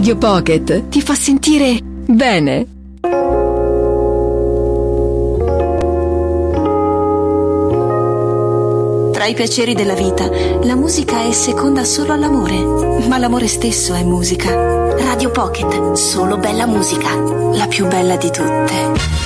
Radio Pocket ti fa sentire bene. Tra i piaceri della vita, la musica è seconda solo all'amore, ma l'amore stesso è musica. Radio Pocket, solo bella musica, la più bella di tutte.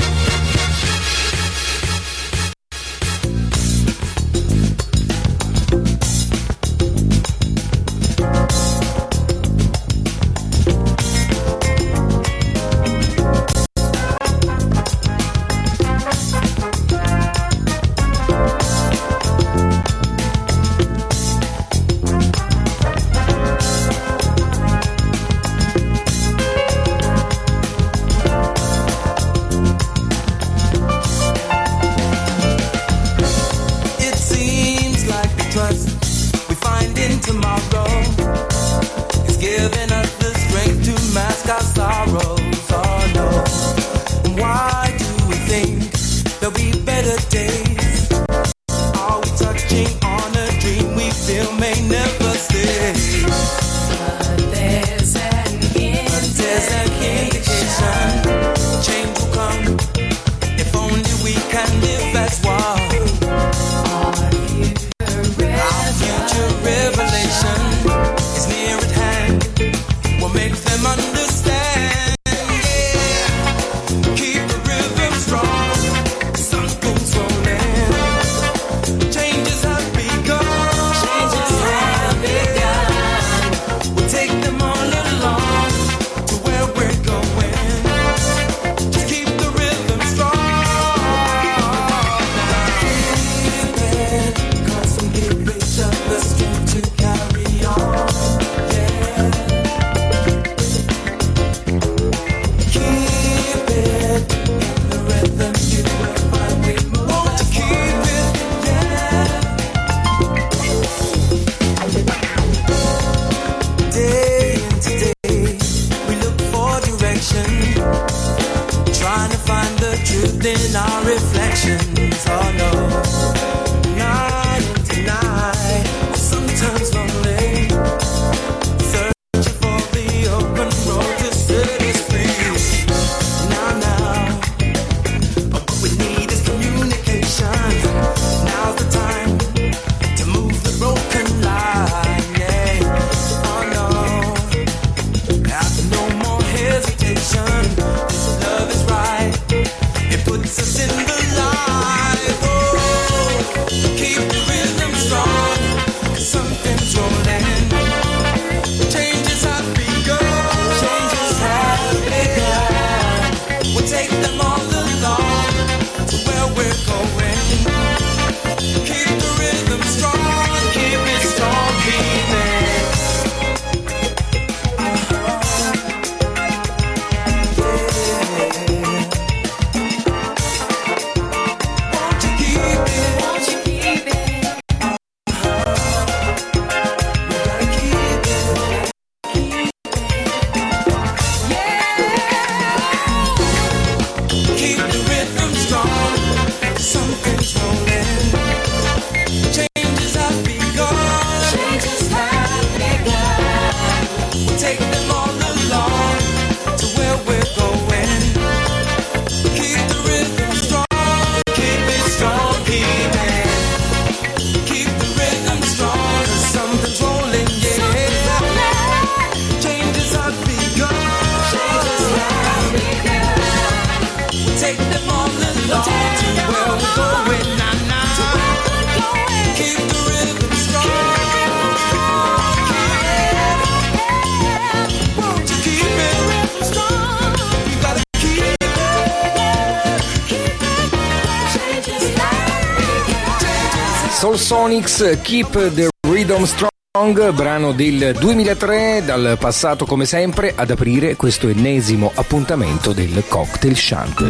Sonics Keep the Rhythm Strong, brano del 2003, dal passato come sempre, ad aprire questo ennesimo appuntamento del Cocktail Shant.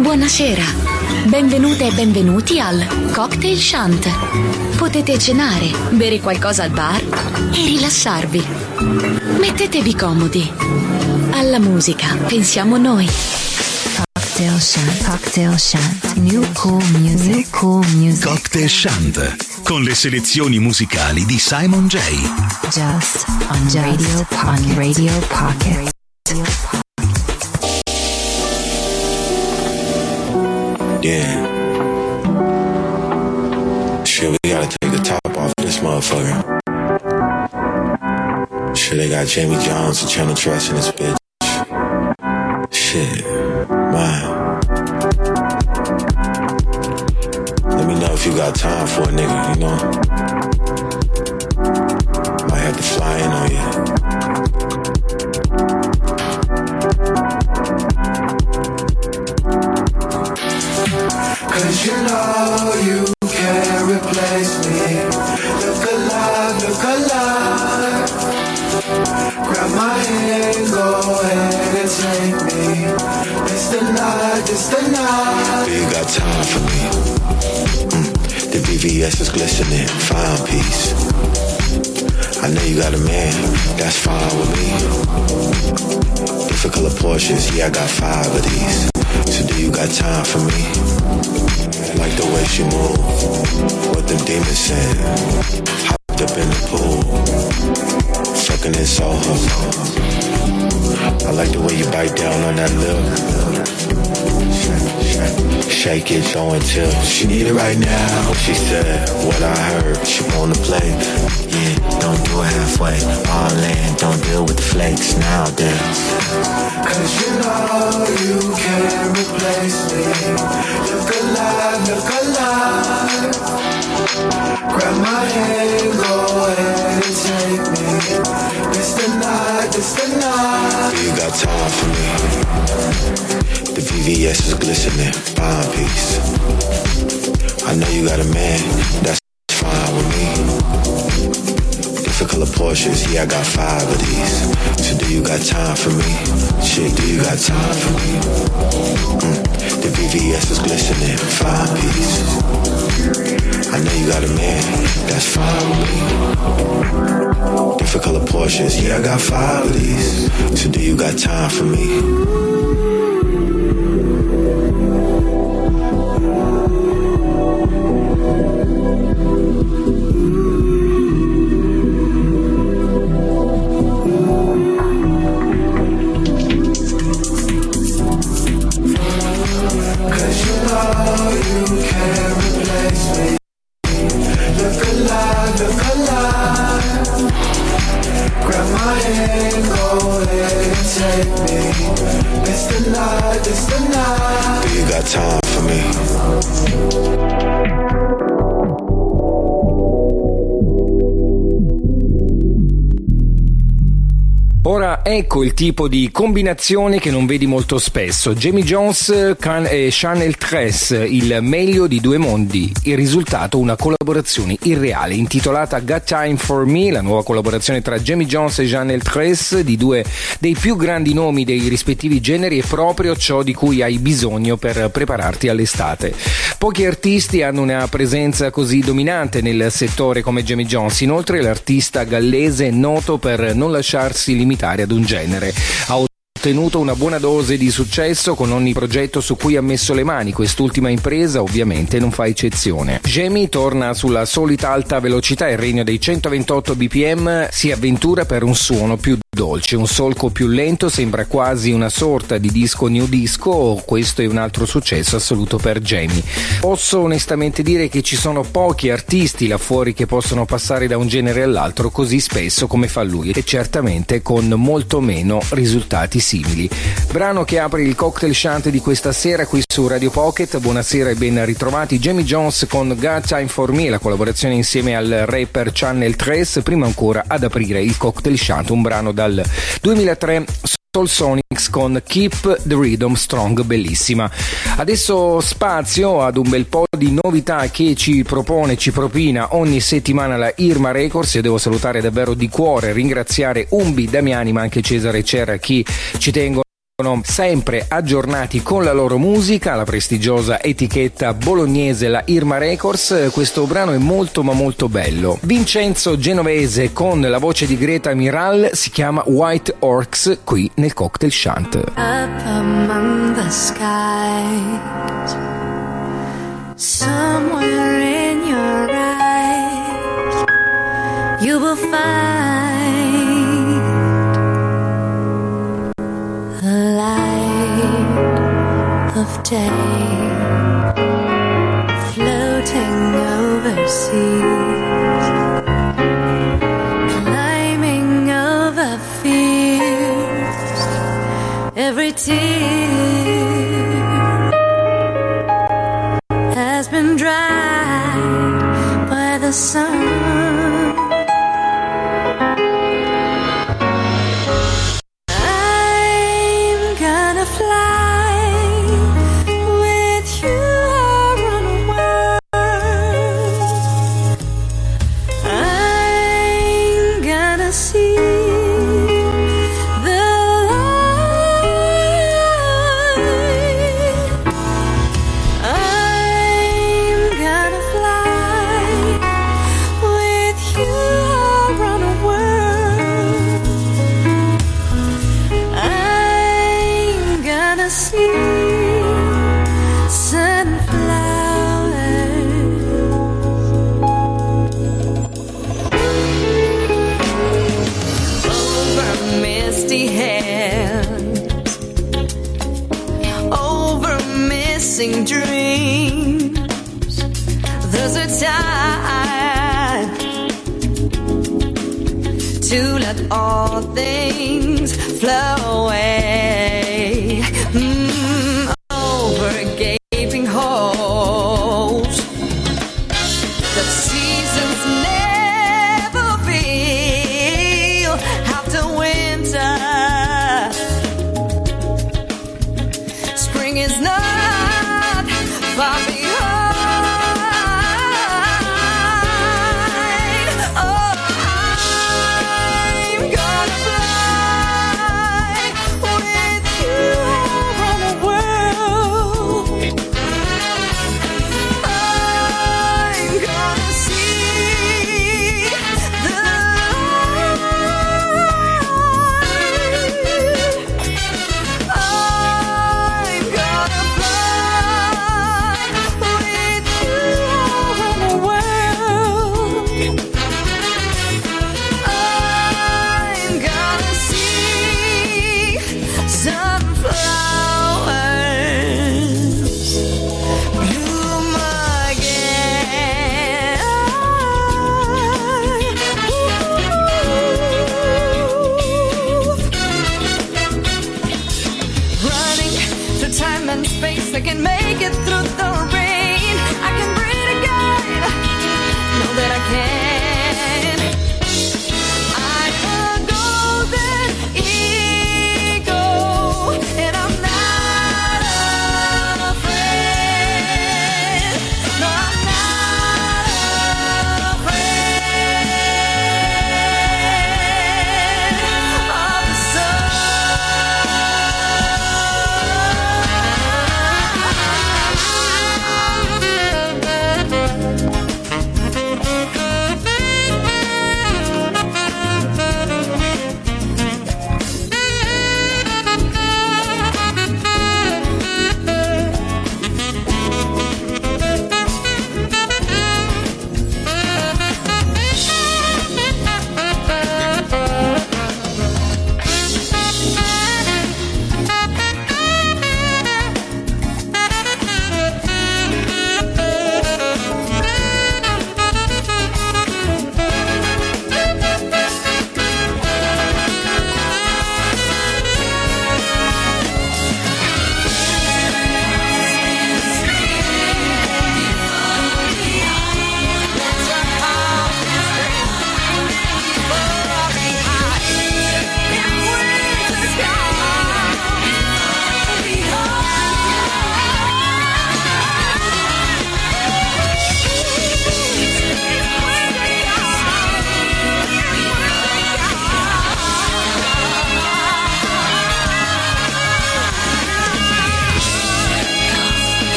Buonasera, benvenute e benvenuti al Cocktail Shant. Potete cenare, bere qualcosa al bar e rilassarvi. Mettetevi comodi. Alla musica pensiamo noi. Cocktail Shant. Cocktail Shant. New cool music. New cool music. Cocktail Shant con le selezioni musicali di Simon J. Just on Radio On Radio Pocket. Yeah. Shit, we gotta take the top off this motherfucker. Shit, they got Jamie Jones and Channel Trust in this bitch. Shit, you got time for a nigga, you know? Might have to fly in on you. Cause you know you can't replace me. Look alive, look alive. Grab my hand, go ahead and take me. It's the night, it's the night. Do you got time for me? The VVS is glistening, fine piece. I know you got a man, that's fine with me. Different color Porsches, yeah, I got five of these. So do you got time for me? Like the way she move, what them demons saying. Hopped up in the pool, fucking in Soho. I like the way you bite down on that lip. Shake it, show and tell. She need it right now. She said, what I heard, she wanna play. Yeah, don't do it halfway. All in, don't deal with the flakes nowadays. Cause you know you can't replace me. Look alive, look alive. Grab my hand, go ahead and take me. It's the night, it's the night. You got time for me? The VVS is glistening, fine piece. I know you got a man, that's fine with me. Different color Porsches, yeah, I got five of these. Got time for me? Shit, do you got time for me? Mm, the VVS is glistening, five piece. I know you got a man, that's fine with me. Different color Porsches, yeah, I got five of these. So do you got time for me? Ecco il tipo di combinazione che non vedi molto spesso. Jamie Jones can- e Chanel 3, il meglio di due mondi. Il risultato una collaborazione irreale intitolata Got Time for Me, la nuova collaborazione tra Jamie Jones e Chanel 3 di due dei più grandi nomi dei rispettivi generi è proprio ciò di cui hai bisogno per prepararti all'estate. Pochi artisti hanno una presenza così dominante nel settore come Jamie Jones, inoltre l'artista gallese è noto per non lasciarsi limitare ad un genere. Ha ottenuto una buona dose di successo con ogni progetto su cui ha messo le mani, quest'ultima impresa ovviamente non fa eccezione. Jamie torna sulla solita alta velocità, il regno dei 128 bpm, si avventura per un suono più dolce, un solco più lento, sembra quasi una sorta di disco new disco, questo è un altro successo assoluto per Jamie. Posso onestamente dire che ci sono pochi artisti là fuori che possono passare da un genere all'altro così spesso come fa lui e certamente con molto meno risultati simili. Brano che apre il cocktail shant di questa sera qui su Radio Pocket, buonasera e ben ritrovati Jamie Jones con Got Time For Me, la collaborazione insieme al rapper Channel 3, prima ancora ad aprire il cocktail shant, un brano dal 2003 Soul Sonics con Keep the Rhythm Strong, bellissima. Adesso spazio ad un bel po' di novità che ci propone, ci propina ogni settimana la Irma Records. Io devo salutare davvero di cuore, ringraziare Umbi, Damiani, ma anche Cesare Cerra, chi ci tengono sono sempre aggiornati con la loro musica, la prestigiosa etichetta bolognese la Irma Records, questo brano è molto ma molto bello. Vincenzo Genovese con la voce di Greta Miral si chiama White Orcs qui nel Cocktail shunt. Up among the skies, somewhere in your eyes, you will find of day, floating over seas, climbing over fields, every tear has been dried by the sun.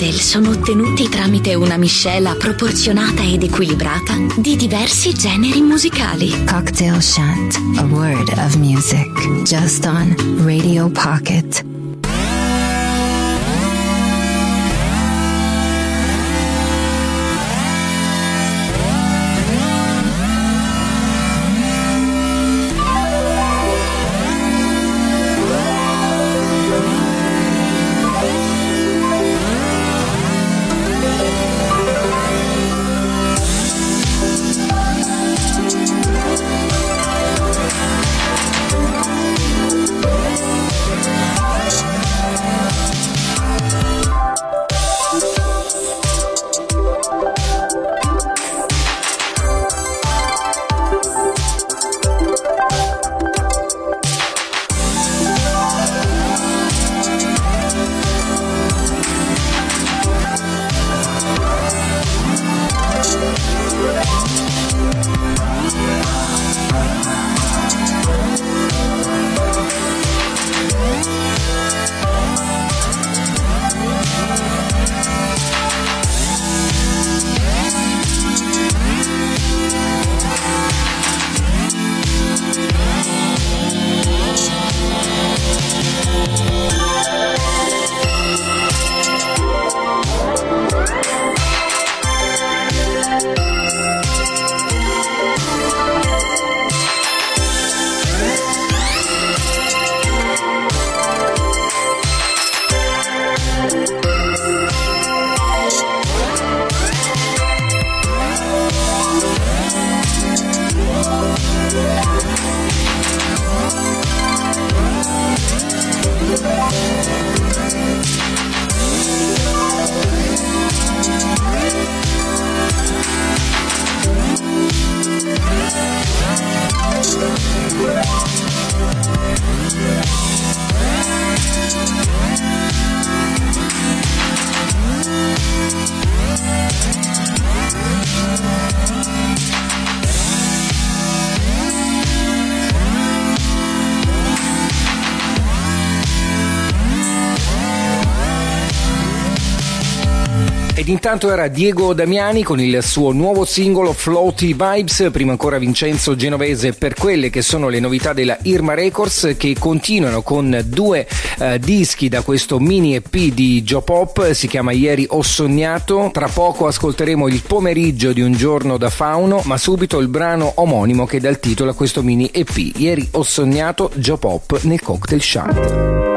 Cocktail sono ottenuti tramite una miscela proporzionata ed equilibrata di diversi generi musicali. Cocktail Shant, a word of music. Just on Radio Pocket. Ed intanto era Diego Damiani con il suo nuovo singolo Floaty Vibes, prima ancora Vincenzo Genovese per quelle che sono le novità della Irma Records che continuano con due eh, dischi da questo mini EP di Joe Pop, si chiama Ieri ho sognato, tra poco ascolteremo il pomeriggio di un giorno da fauno, ma subito il brano omonimo che dà il titolo a questo mini EP, Ieri ho sognato Joe Pop nel cocktail shant.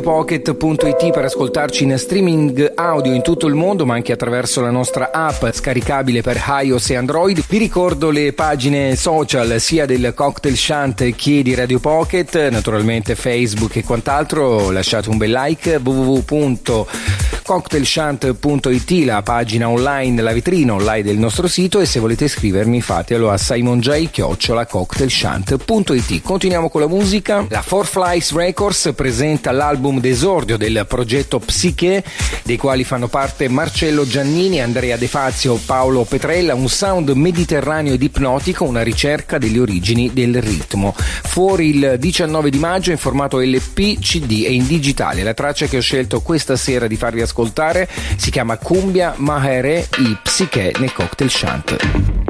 radiopocket.it per ascoltarci in streaming audio in tutto il mondo, ma anche attraverso la nostra app scaricabile per iOS e Android. Vi ricordo le pagine social sia del Cocktail Shant che di Radio Pocket, naturalmente Facebook e quant'altro. Lasciate un bel like www.cocktailshant.it, la pagina online, la vetrina online del nostro sito e se volete scrivermi fatelo a simonj.cocktailshant.it. Continuiamo con la musica. La Four Flies Records presenta l'album d'esordio del progetto Psiche, dei quali fanno parte Marcello Giannini, Andrea De Fazio, Paolo Petrella, un sound mediterraneo ed ipnotico, una ricerca delle origini del ritmo. Fuori il 19 di maggio in formato LP, CD e in digitale. La traccia che ho scelto questa sera di farvi ascoltare si chiama Cumbia Mahere i Psiche nel cocktail shant.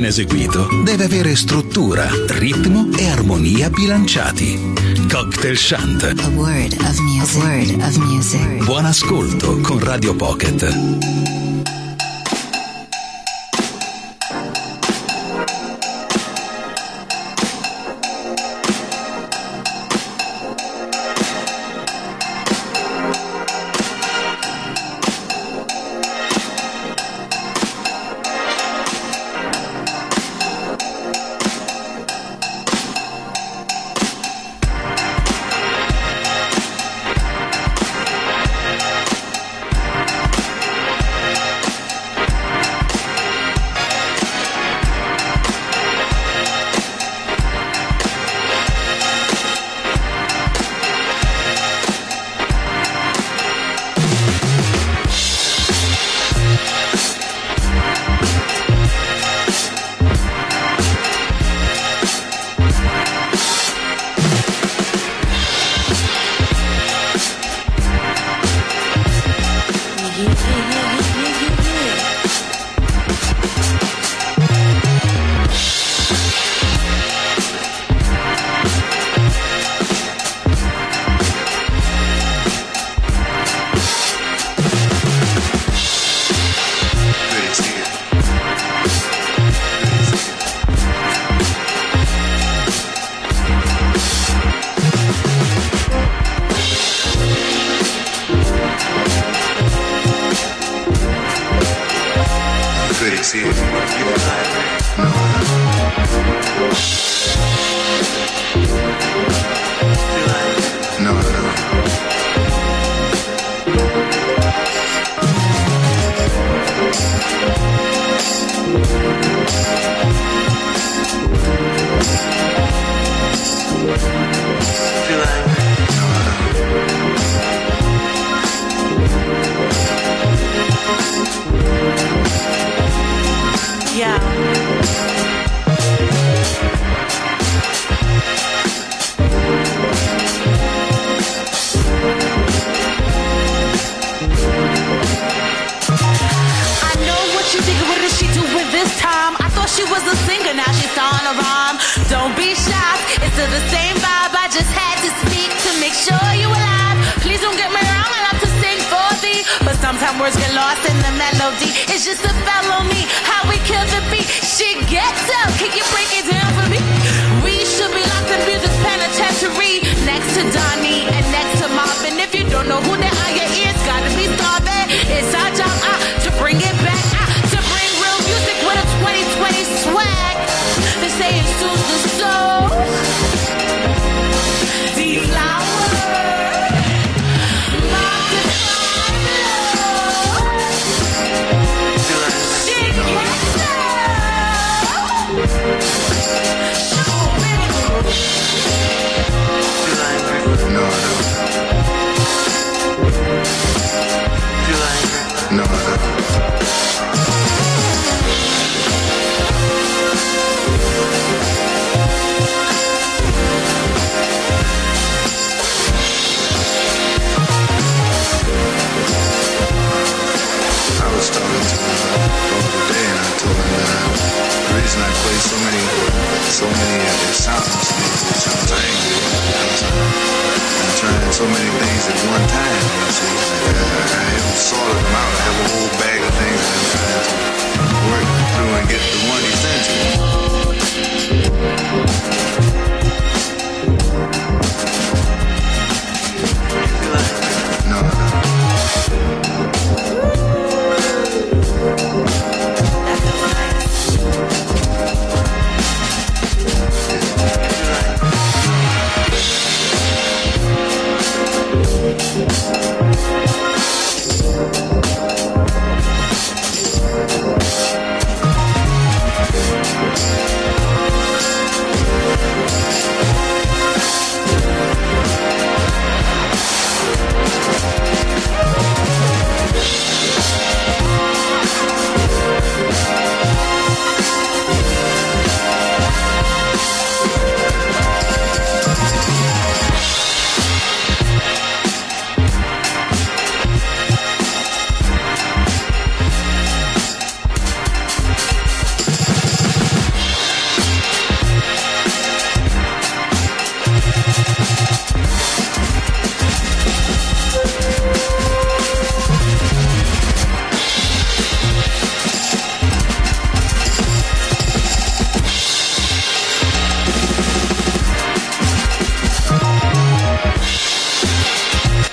ben eseguito deve avere struttura, ritmo e armonia bilanciati. Cocktail Shant. A word of music. Word of music. Buon ascolto con Radio Pocket.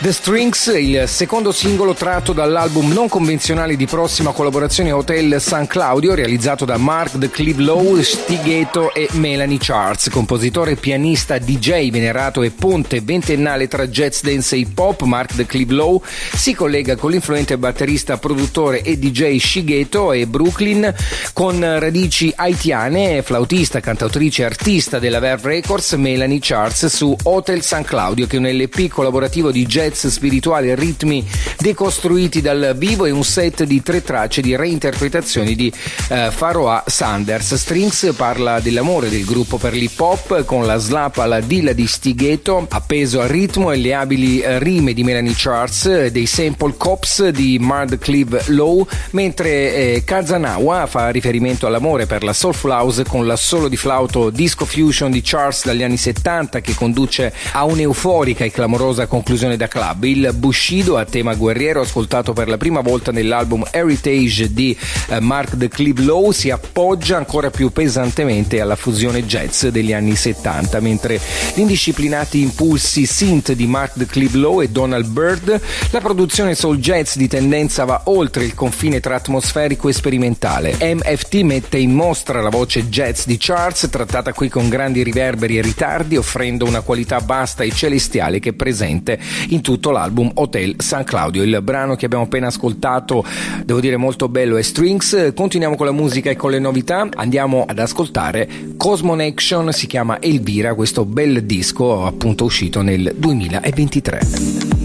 The Strings, il secondo singolo tratto dall'album non convenzionale di prossima collaborazione Hotel San Claudio, realizzato da Mark The Cleve Lowe, Stighetto e Melanie Charles, compositore, pianista, DJ venerato e ponte ventennale tra jazz dance e hip hop. Mark The Cleve Lowe si collega con l'influente batterista, produttore e DJ Shigeto e Brooklyn con radici haitiane, flautista, cantautrice e artista della Verve Records, Melanie Charles su Hotel San Claudio, che è un LP collaborativo di jazz spirituali e ritmi decostruiti dal vivo e un set di tre tracce di reinterpretazioni di eh, Faroa Sanders. Strings parla dell'amore del gruppo per l'hip hop con la slap alla dilla di Stighetto, appeso al ritmo e le abili eh, rime di Melanie Charles, dei sample cops di Mard Cleve Lowe, mentre eh, Kazanawa fa riferimento all'amore per la soulful house con l'assolo di flauto disco fusion di Charles dagli anni 70 che conduce a un'euforica e clamorosa conclusione da club club. Il Bushido a tema guerriero ascoltato per la prima volta nell'album Heritage di eh, Mark the Cleve Lowe si appoggia ancora più pesantemente alla fusione jazz degli anni 70, mentre gli indisciplinati impulsi synth di Mark the Cleve Lowe e Donald Byrd, la produzione soul jazz di tendenza va oltre il confine tra atmosferico e sperimentale. MFT mette in mostra la voce jazz di Charles, trattata qui con grandi riverberi e ritardi, offrendo una qualità vasta e celestiale che è presente in tutto tutto l'album Hotel San Claudio. Il brano che abbiamo appena ascoltato, devo dire molto bello, è Strings. Continuiamo con la musica e con le novità. Andiamo ad ascoltare Cosmon Action, si chiama Elvira, questo bel disco appunto uscito nel 2023.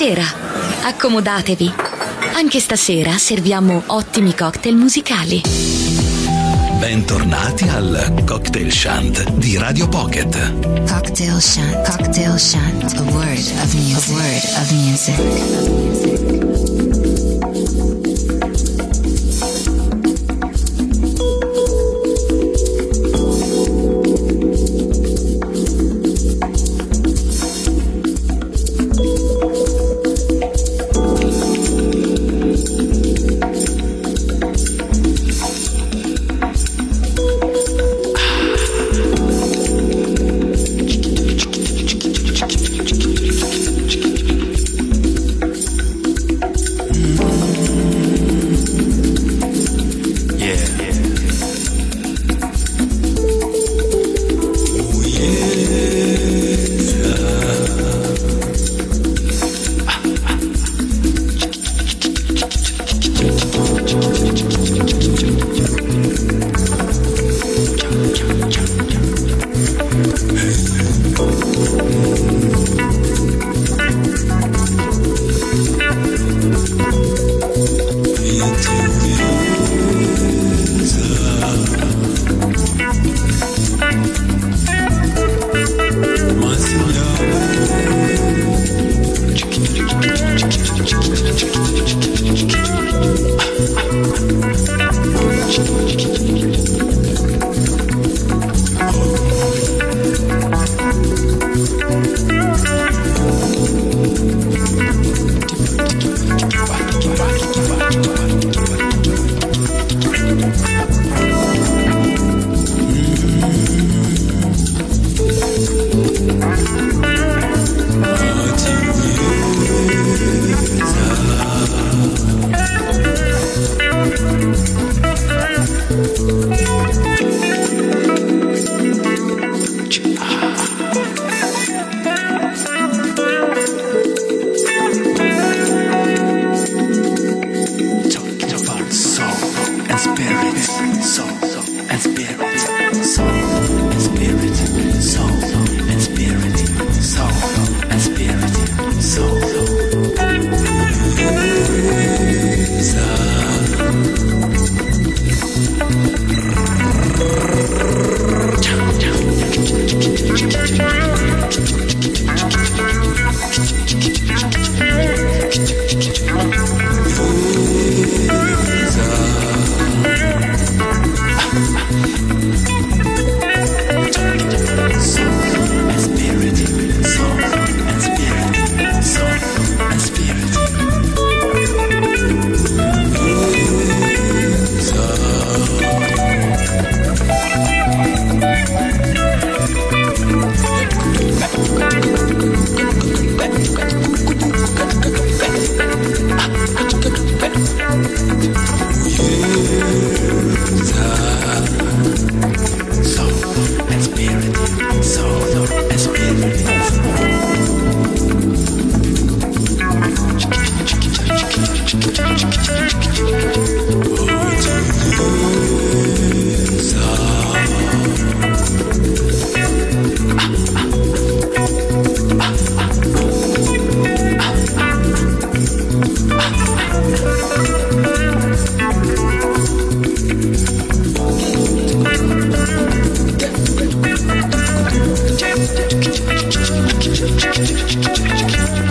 Buonasera, accomodatevi. Anche stasera serviamo ottimi cocktail musicali. Bentornati al Cocktail Shant di Radio Pocket. Cocktail Shant. Cocktail Shant. A word of music. A word of music. tchic, tchic, tchic.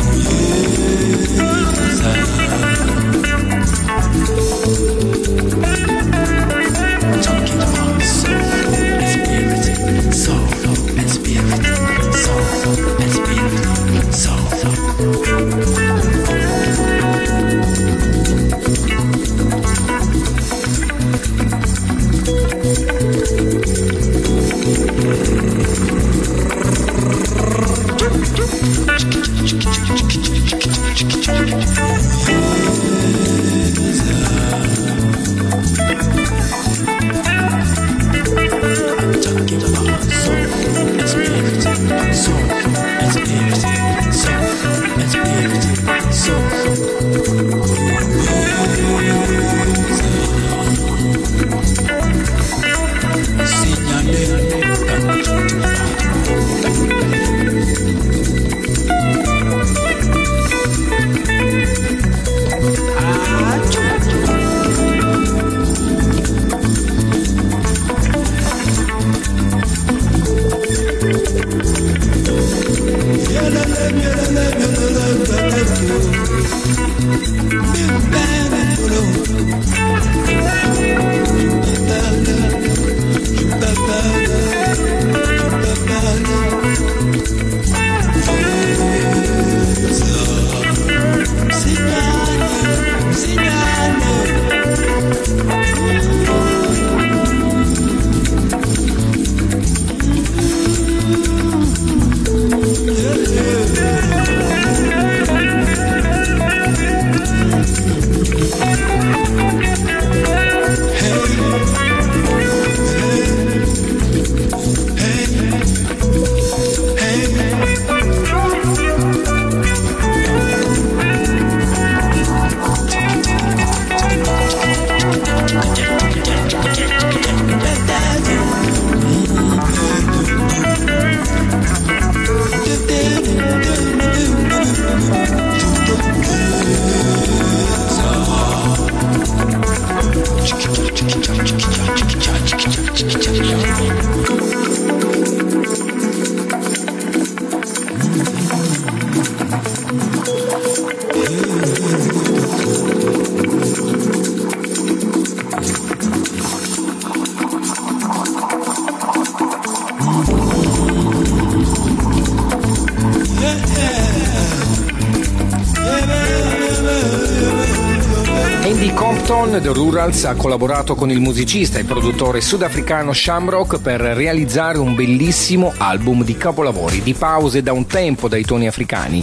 Rurals ha collaborato con il musicista e produttore sudafricano Shamrock per realizzare un bellissimo album di capolavori, di pause da un tempo dai toni africani.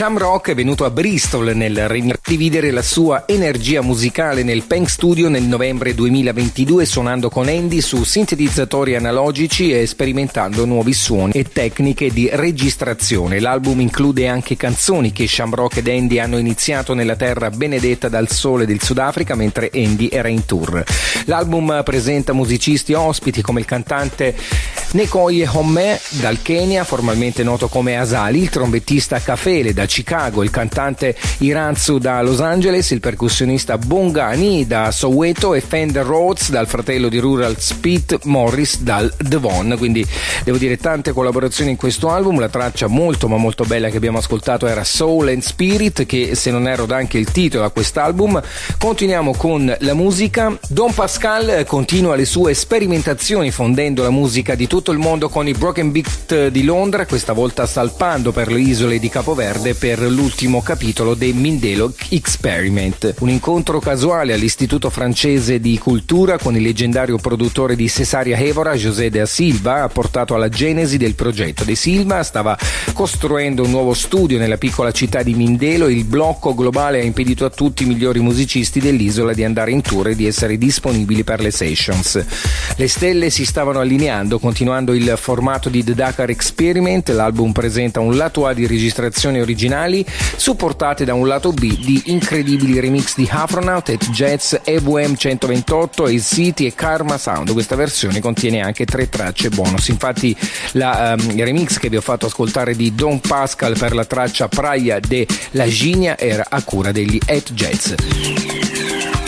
Shamrock è venuto a Bristol nel Regno dividere la sua energia musicale nel Pank Studio nel novembre 2022 suonando con Andy su sintetizzatori analogici e sperimentando nuovi suoni e tecniche di registrazione. L'album include anche canzoni che Shamrock ed Andy hanno iniziato nella terra benedetta dal sole del Sudafrica mentre Andy era in tour. L'album presenta musicisti ospiti come il cantante Nekoye Homme dal Kenya, formalmente noto come Asali, il trombettista Kafele da Chicago, il cantante Iranzu da Los Angeles, il percussionista Bongani da Soweto e Fender Rhodes dal fratello di Rural Speed Morris dal Devon. Quindi devo dire tante collaborazioni in questo album. La traccia molto ma molto bella che abbiamo ascoltato era Soul and Spirit, che se non erro dà anche il titolo a quest'album. Continuiamo con la musica. Don Pascal continua le sue sperimentazioni fondendo la musica di tutto il mondo con i Broken Beat di Londra, questa volta salpando per le isole di Capoverde per l'ultimo capitolo dei Mindelo Experiment. Un incontro casuale all'Istituto francese di cultura con il leggendario produttore di Cesaria Evora, José de Silva, ha portato alla genesi del progetto. De Silva stava costruendo un nuovo studio nella piccola città di Mindelo e il blocco globale ha impedito a tutti i migliori musicisti dell'isola di andare in tour e di essere disponibili per le sessions. Le stelle si stavano allineando, continuando il formato di The Dakar Experiment. L'album presenta un lato A di registrazioni originali, supportate da un lato B di incredibili remix di Afronaut, Et Jazz, EVM 128, Il City e Karma Sound. Questa versione contiene anche tre tracce bonus. Infatti, la um, remix che vi ho fatto ascoltare di Don Pascal per la traccia Praia de La Ginia era a cura degli Et Jazz.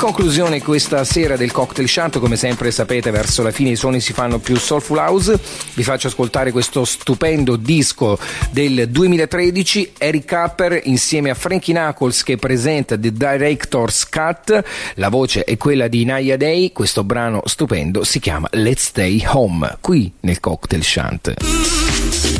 Conclusione questa sera del cocktail shunt, come sempre sapete verso la fine i suoni si fanno più soulful house, vi faccio ascoltare questo stupendo disco del 2013, Eric Capper insieme a Frankie Knuckles che presenta The Director's Cut, la voce è quella di Naya Day, questo brano stupendo si chiama Let's Stay Home, qui nel cocktail shunt.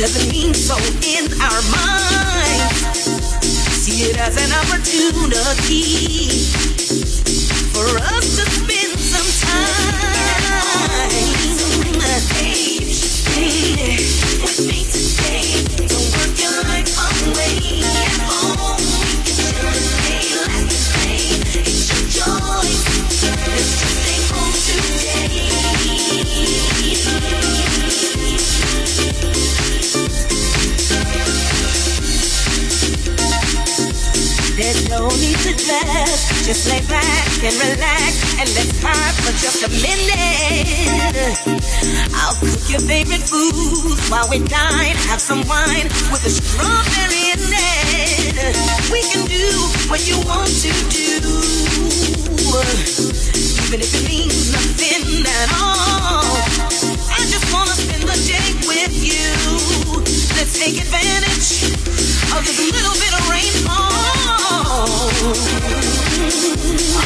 doesn't mean so in our minds. See it as an opportunity for us to spend just lay back and relax and let's vibe for just a minute. I'll cook your favorite while we dine, have some wine with a strawberry in it. We can do what you want to do, even if it means nothing at all. I just wanna spend the day with you. Take advantage of this little bit of rainfall.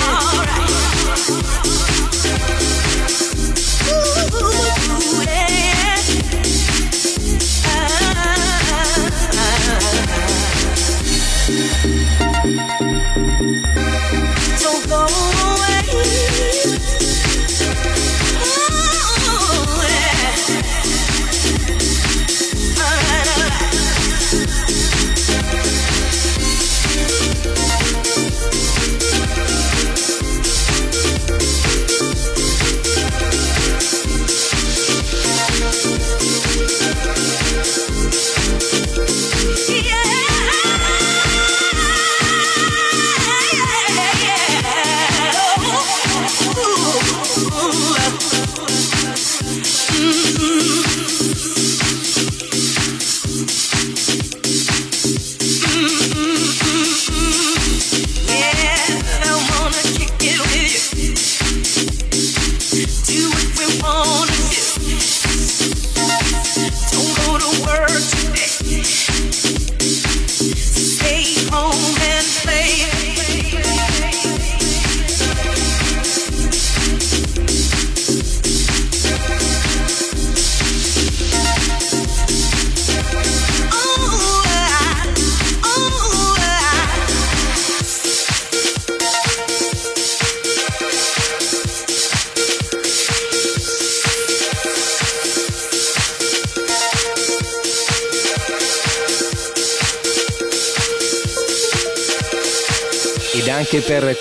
Alright. Ooh,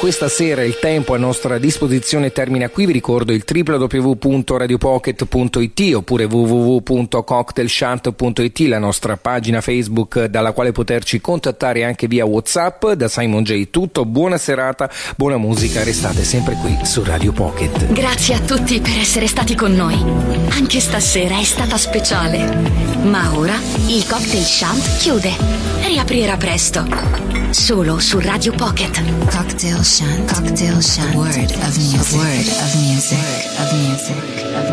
questa sera il tempo a nostra disposizione termina qui. Vi ricordo il www.radiopocket.it oppure www.cocktailshant.it, la nostra pagina Facebook dalla quale poterci contattare anche via WhatsApp. Da Simon J. tutto, buona serata, buona musica, restate sempre qui su Radio Pocket. Grazie a tutti per essere stati con noi. Anche stasera è stata speciale. Ma ora il cocktail shunt chiude. Riaprirà presto. Solo su Radio Pocket. Cocktail Shunt. Cocktail Shunt. Word of music. Word of music. Of music. Of music.